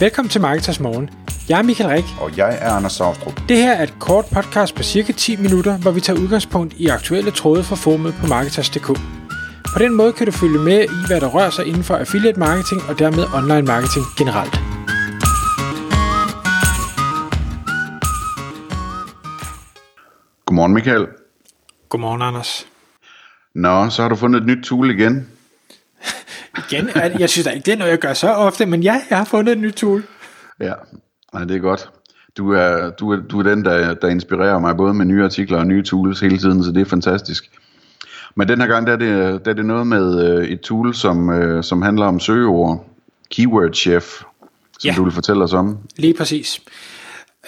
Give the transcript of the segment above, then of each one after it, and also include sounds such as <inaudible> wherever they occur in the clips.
Velkommen til Marketers Morgen. Jeg er Michael Rik. Og jeg er Anders Saustrup. Det her er et kort podcast på cirka 10 minutter, hvor vi tager udgangspunkt i aktuelle tråde fra formet på Marketers.dk. På den måde kan du følge med i, hvad der rører sig inden for affiliate marketing og dermed online marketing generelt. Godmorgen Michael. Godmorgen, Anders. Nå, så har du fundet et nyt tool igen. Igen, jeg synes da ikke, det er noget, jeg gør så ofte, men ja, jeg har fundet et nyt tool. Ja, Nej, det er godt. Du er, du er, du er den, der, der inspirerer mig både med nye artikler og nye tools hele tiden, så det er fantastisk. Men den her gang, der er det, der er det noget med øh, et tool, som, øh, som handler om søgeord. Keyword Chef, som ja. du vil fortælle os om. Lige præcis.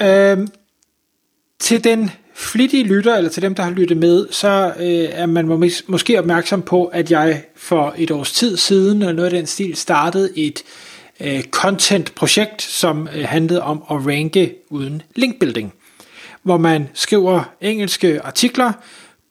Øhm, til den flittige lytter, eller til dem, der har lyttet med, så øh, er man mås- måske opmærksom på, at jeg for et års tid siden, og noget af den stil, startede et øh, content-projekt, som øh, handlede om at ranke uden linkbuilding, hvor man skriver engelske artikler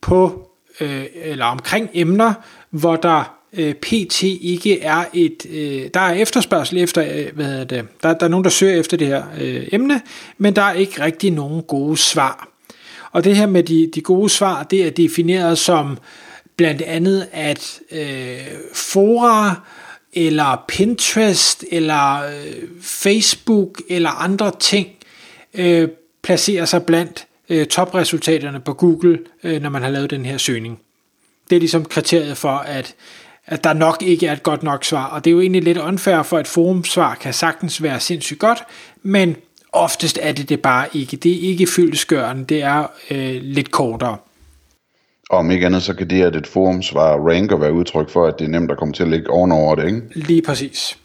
på øh, eller omkring emner, hvor der øh, pt ikke er et, øh, der er efterspørgsel efter, øh, hvad hedder det, der, der er nogen, der søger efter det her øh, emne, men der er ikke rigtig nogen gode svar. Og det her med de, de gode svar, det er defineret som blandt andet, at øh, fora eller Pinterest eller øh, Facebook eller andre ting øh, placerer sig blandt øh, topresultaterne på Google, øh, når man har lavet den her søgning. Det er ligesom kriteriet for, at, at der nok ikke er et godt nok svar, og det er jo egentlig lidt unfair, for et forumsvar kan sagtens være sindssygt godt, men oftest er det det bare ikke. Det er ikke fyldesgørende, det er øh, lidt kortere. Og om ikke andet, så kan det, at et forumsvar ranker være udtryk for, at det er nemt at komme til at ligge ovenover det, ikke? Lige præcis.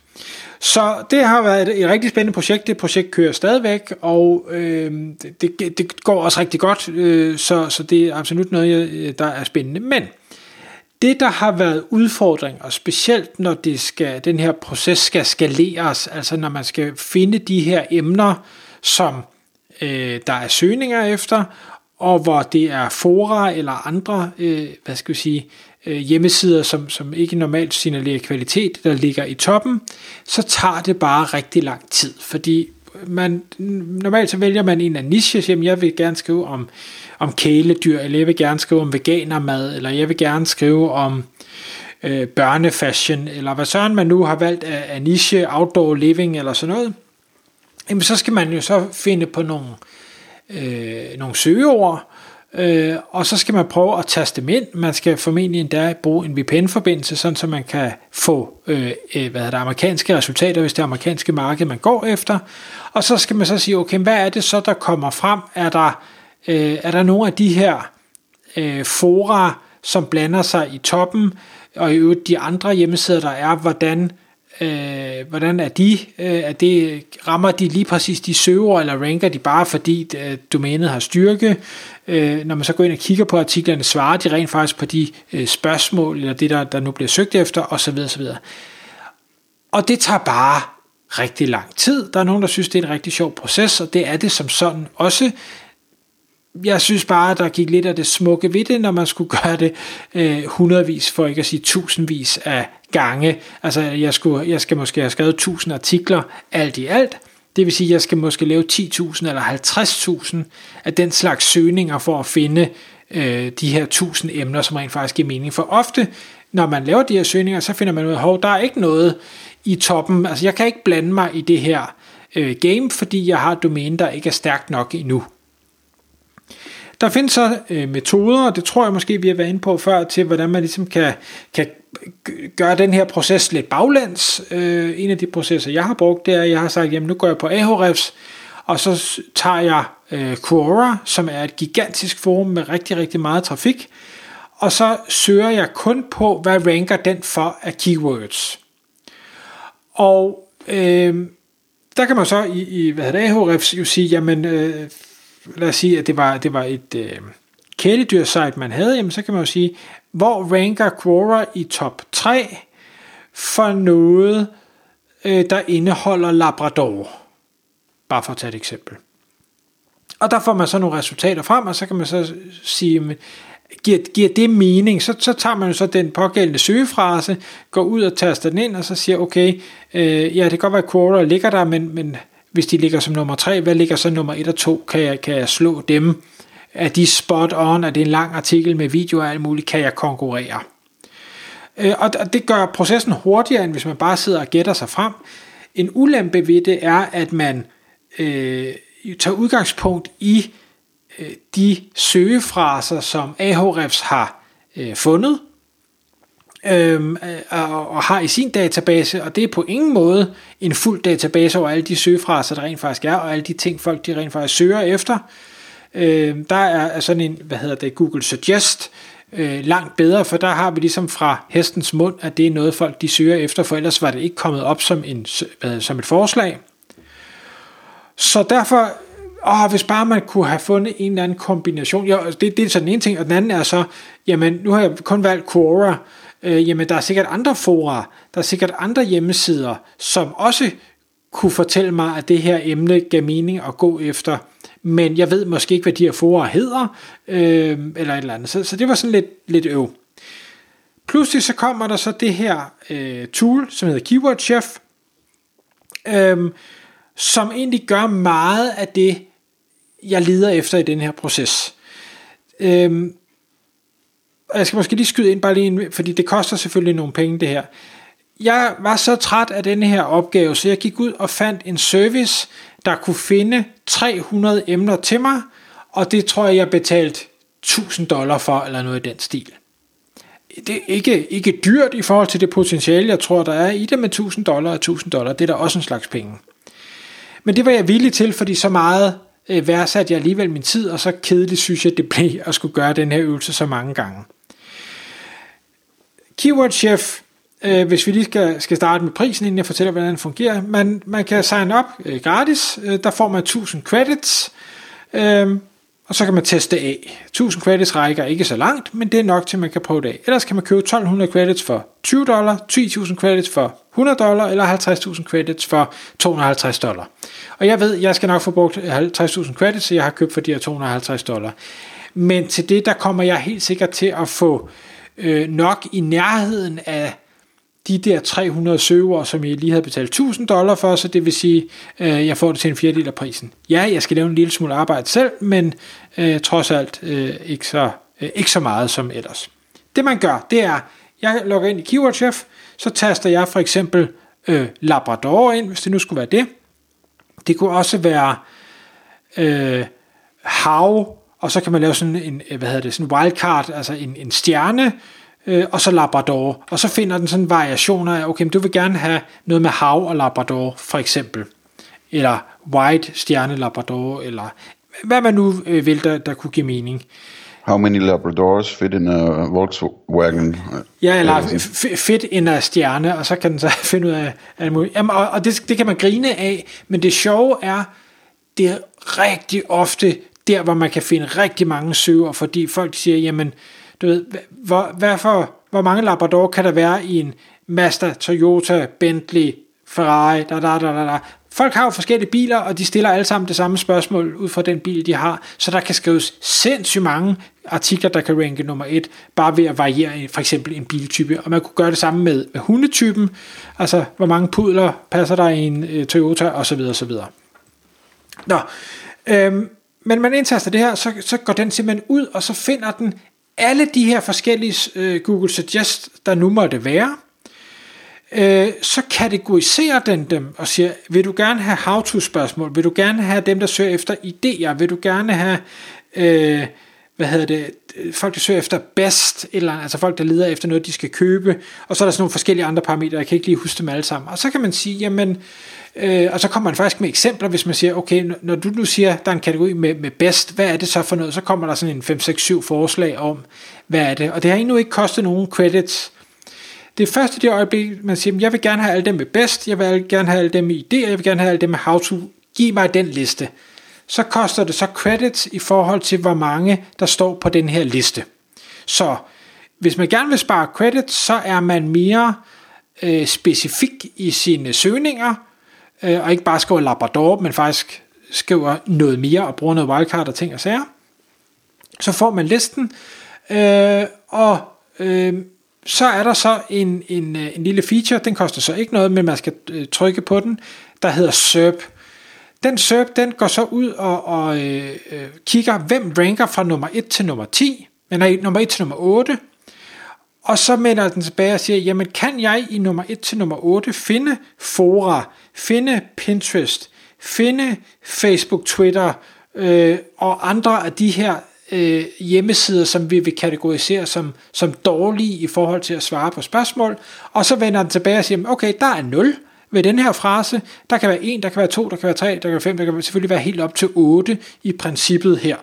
Så det har været et, et rigtig spændende projekt. Det projekt kører stadigvæk, og øh, det, det, det går også rigtig godt, øh, så, så det er absolut noget, der er spændende. Men det, der har været udfordring, og specielt når det skal, den her proces skal skaleres, altså når man skal finde de her emner, som øh, der er søgninger efter, og hvor det er fora eller andre, øh, hvad skal vi sige, øh, hjemmesider, som, som ikke normalt signalerer kvalitet, der ligger i toppen, så tager det bare rigtig lang tid, fordi man, normalt så vælger man en af niches, jamen jeg vil gerne skrive om, om kæledyr, eller jeg vil gerne skrive om veganermad, eller jeg vil gerne skrive om øh, børnefashion, eller hvad søren man nu har valgt af, af niche, outdoor living, eller sådan noget, jamen så skal man jo så finde på nogle, øh, nogle søgeord, Øh, og så skal man prøve at taste dem ind. Man skal formentlig endda bruge en VPN-forbindelse, sådan så man kan få øh, øh hvad det, amerikanske resultater, hvis det er amerikanske marked, man går efter. Og så skal man så sige, okay, hvad er det så, der kommer frem? Er der, øh, er der nogle af de her øh, fora, som blander sig i toppen, og i øvrigt de andre hjemmesider, der er, hvordan øh, hvordan er de, øh, er det, rammer de lige præcis de søger, eller ranker de bare fordi øh, domænet har styrke, øh, når man så går ind og kigger på artiklerne, svarer de rent faktisk på de øh, spørgsmål, eller det der, der nu bliver søgt efter, osv. osv. Og det tager bare rigtig lang tid. Der er nogen, der synes, det er en rigtig sjov proces, og det er det som sådan også jeg synes bare, at der gik lidt af det smukke ved det, når man skulle gøre det øh, hundredvis, for ikke at sige tusindvis af gange. Altså, jeg, skulle, jeg skal måske have skrevet tusind artikler alt i alt. Det vil sige, at jeg skal måske lave 10.000 eller 50.000 af den slags søgninger for at finde øh, de her 1000 emner, som rent faktisk giver mening. For ofte, når man laver de her søgninger, så finder man ud af, at der er ikke noget i toppen. Altså, jeg kan ikke blande mig i det her øh, game, fordi jeg har et domæne, der ikke er stærkt nok endnu. Der findes så øh, metoder, og det tror jeg måske, vi har været inde på før, til hvordan man ligesom kan, kan gøre den her proces lidt baglæns. Øh, en af de processer, jeg har brugt, det er, at jeg har sagt, jamen nu går jeg på Ahrefs, og så tager jeg øh, Quora, som er et gigantisk forum med rigtig, rigtig meget trafik, og så søger jeg kun på, hvad ranker den for af keywords. Og øh, der kan man så i, i hvad hedder det, Ahrefs jo sige, jamen øh, lad os sige, at det var, det var et øh, kæledyrsite, man havde, jamen så kan man jo sige, hvor ranker Quora i top 3 for noget, øh, der indeholder Labrador. Bare for at tage et eksempel. Og der får man så nogle resultater frem, og så kan man så sige, giver, giver det mening, så, så tager man jo så den pågældende søgefrase, går ud og taster den ind, og så siger, okay, øh, ja, det kan godt være, at Quora ligger der, men, men hvis de ligger som nummer 3, hvad ligger så nummer 1 og 2? Kan jeg, kan jeg slå dem? Er de spot on? Er det en lang artikel med video og alt muligt? Kan jeg konkurrere? Øh, og det gør processen hurtigere, end hvis man bare sidder og gætter sig frem. En ulempe ved det er, at man øh, tager udgangspunkt i øh, de søgefraser, som Ahrefs har øh, fundet, øhm, øh, og, og har i sin database, og det er på ingen måde en fuld database over alle de søgefraser, der rent faktisk er, og alle de ting, folk de rent faktisk søger efter. Øh, der er sådan en, hvad hedder det, Google Suggest, øh, langt bedre, for der har vi ligesom fra hestens mund, at det er noget, folk de søger efter, for ellers var det ikke kommet op som, en, hvad, som et forslag. Så derfor, åh, hvis bare man kunne have fundet en eller anden kombination, ja, det, det er sådan en ting, og den anden er så, jamen nu har jeg kun valgt Quora, øh, jamen der er sikkert andre fora, der er sikkert andre hjemmesider, som også kunne fortælle mig, at det her emne gav mening at gå efter, men jeg ved måske ikke, hvad de her fora hedder, øh, eller et eller andet. Så, så det var sådan lidt, lidt øv. Pludselig så kommer der så det her øh, tool, som hedder Keyword Chef, øh, som egentlig gør meget af det, jeg leder efter i den her proces. Øh, og jeg skal måske lige skyde ind bare lige, fordi det koster selvfølgelig nogle penge det her. Jeg var så træt af denne her opgave, så jeg gik ud og fandt en service, der kunne finde 300 emner til mig, og det tror jeg, jeg betalt 1000 dollar for, eller noget i den stil. Det er ikke, ikke dyrt i forhold til det potentiale, jeg tror, der er i det med 1000 dollar og 1000 dollar. Det er da også en slags penge. Men det var jeg villig til, fordi så meget øh, værdsatte jeg alligevel min tid, og så kedeligt synes jeg, det blev at skulle gøre den her øvelse så mange gange. Keyword Chef, øh, hvis vi lige skal, skal starte med prisen, inden jeg fortæller, hvordan den fungerer. Man, man kan sign op øh, gratis, øh, der får man 1000 credits, øh, og så kan man teste af. 1000 credits rækker ikke så langt, men det er nok til, man kan prøve det af. Ellers kan man købe 1200 credits for 20 dollar, 10.000 credits for 100 dollar, eller 50.000 credits for 250 dollar. Og jeg ved, jeg skal nok få brugt 50.000 credits, så jeg har købt for de her 250 dollar. Men til det, der kommer jeg helt sikkert til at få øh, nok i nærheden af de der 300 servere, som jeg lige havde betalt 1000 dollar for, så det vil sige, øh, jeg får det til en fjerdedel af prisen. Ja, jeg skal lave en lille smule arbejde selv, men øh, trods alt øh, ikke, så, øh, ikke så meget som ellers. Det man gør, det er, jeg logger ind i Keyword Chef, så taster jeg for eksempel øh, Labrador ind, hvis det nu skulle være det. Det kunne også være øh, hav, og så kan man lave sådan en, hvad hedder det, sådan en wildcard, altså en, en stjerne, øh, og så Labrador. Og så finder den sådan variationer af, okay, men du vil gerne have noget med hav og Labrador, for eksempel. Eller white stjerne Labrador, eller hvad man nu øh, vil, der, der kunne give mening. How many Labradors fit in a Volkswagen? Ja, eller fit in a stjerne, og så kan den så <laughs> finde ud af alt muligt. Jamen, og, og det, det kan man grine af, men det sjove er, det er rigtig ofte der, hvor man kan finde rigtig mange søger, fordi folk siger, jamen, du ved, hvor, hvad for, hvor mange Labrador kan der være i en Mazda, Toyota, Bentley, Ferrari, da, da, da, da, da. Folk har jo forskellige biler, og de stiller alle sammen det samme spørgsmål ud fra den bil, de har, så der kan skrives sindssygt mange artikler, der kan ranke nummer et, bare ved at variere for eksempel en biltype. Og man kunne gøre det samme med, med hundetypen, altså hvor mange pudler passer der i en øh, Toyota, osv. osv. Nå, øhm, men man indtaster det her, så, så går den simpelthen ud, og så finder den alle de her forskellige øh, Google Suggest, der nu måtte være, øh, så kategoriserer den dem og siger, vil du gerne have how-to-spørgsmål? Vil du gerne have dem, der søger efter idéer? Vil du gerne have, øh, hvad hedder det, folk, der søger efter best, eller altså folk, der leder efter noget, de skal købe, og så er der sådan nogle forskellige andre parametre, jeg kan ikke lige huske dem alle sammen. Og så kan man sige, jamen, Øh, og så kommer man faktisk med eksempler, hvis man siger, okay, når du nu siger, der er en kategori med, med best, hvad er det så for noget? Så kommer der sådan en 5, 6, 7 forslag om, hvad er det? Og det har endnu ikke kostet nogen credits. Det er først i det øjeblik, man siger, jeg vil gerne have alle dem med best, jeg vil gerne have alle dem med idéer, jeg vil gerne have alle dem med how to. Giv mig den liste. Så koster det så credits i forhold til, hvor mange der står på den her liste. Så hvis man gerne vil spare credits, så er man mere øh, specifik i sine søgninger, øh, og ikke bare skriver Labrador, men faktisk skriver noget mere og bruger noget wildcard og ting og sager. Så får man listen, Øh, og øh, så er der så en, en, øh, en lille feature, den koster så ikke noget, men man skal øh, trykke på den, der hedder SERP. Den SERP, den går så ud og, og øh, øh kigger, hvem ranker fra nummer 1 til nummer 10, men nummer 1 til nummer 8, og så melder den tilbage og siger, jamen kan jeg i nummer 1 til nummer 8 finde fora, finde Pinterest, finde Facebook, Twitter øh, og andre af de her øh, hjemmesider, som vi vil kategorisere som, som dårlige i forhold til at svare på spørgsmål, og så vender den tilbage og siger, okay, der er 0 ved den her frase, der kan være 1, der kan være 2, der kan være 3, der kan være 5, der kan selvfølgelig være helt op til 8 i princippet her.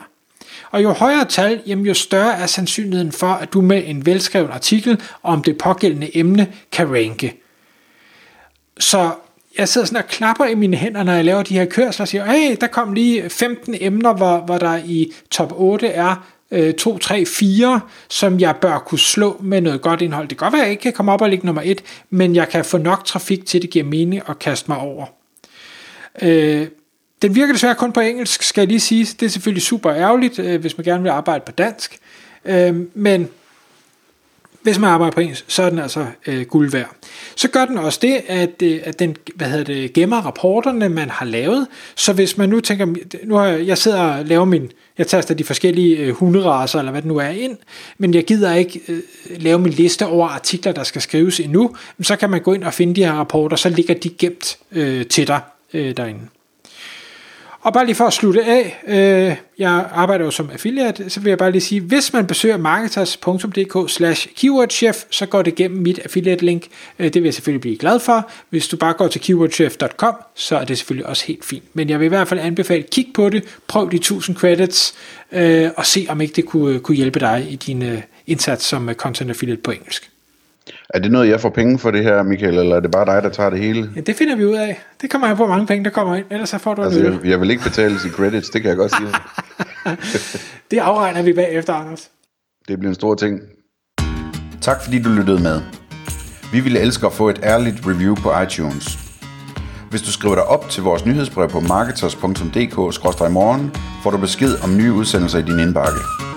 Og jo højere tal, jamen jo større er sandsynligheden for, at du med en velskrevet artikel om det pågældende emne kan ranke. Så jeg sidder sådan og klapper i mine hænder, når jeg laver de her kørsler, og siger, hey, der kom lige 15 emner, hvor, hvor der i top 8 er 2, 3, 4, som jeg bør kunne slå med noget godt indhold. Det kan godt være, at jeg ikke kan komme op og ligge nummer 1, men jeg kan få nok trafik til, at det giver mening at kaste mig over. Øh, den virker desværre kun på engelsk, skal jeg lige sige. Det er selvfølgelig super ærgerligt, øh, hvis man gerne vil arbejde på dansk. Øh, men hvis man arbejder på engelsk, så er den altså øh, guld værd. Så gør den også det, at, øh, at den hvad hedder det, gemmer rapporterne, man har lavet. Så hvis man nu tænker, nu har jeg, jeg sidder og laver min, jeg taster de forskellige øh, hunderaser, eller hvad det nu er, ind, men jeg gider ikke øh, lave min liste over artikler, der skal skrives endnu, så kan man gå ind og finde de her rapporter, så ligger de gemt øh, til dig øh, derinde. Og bare lige for at slutte af, øh, jeg arbejder jo som affiliate, så vil jeg bare lige sige, hvis man besøger marketers.dk slash keywordchef, så går det gennem mit affiliate link. Øh, det vil jeg selvfølgelig blive glad for. Hvis du bare går til keywordchef.com, så er det selvfølgelig også helt fint. Men jeg vil i hvert fald anbefale, kig på det, prøv de 1000 credits, øh, og se om ikke det kunne, kunne hjælpe dig i din øh, indsats som øh, content affiliate på engelsk. Er det noget, jeg får penge for det her, Michael, eller er det bare dig, der tager det hele? Ja, det finder vi ud af. Det kommer an på, hvor mange penge, der kommer ind. Ellers så får du altså, jeg, jeg vil ikke betale i credits, det kan jeg godt sige. <laughs> det afregner vi bagefter, Anders. Det bliver en stor ting. Tak fordi du lyttede med. Vi ville elske at få et ærligt review på iTunes. Hvis du skriver dig op til vores nyhedsbrev på marketers.dk-morgen, får du besked om nye udsendelser i din indbakke.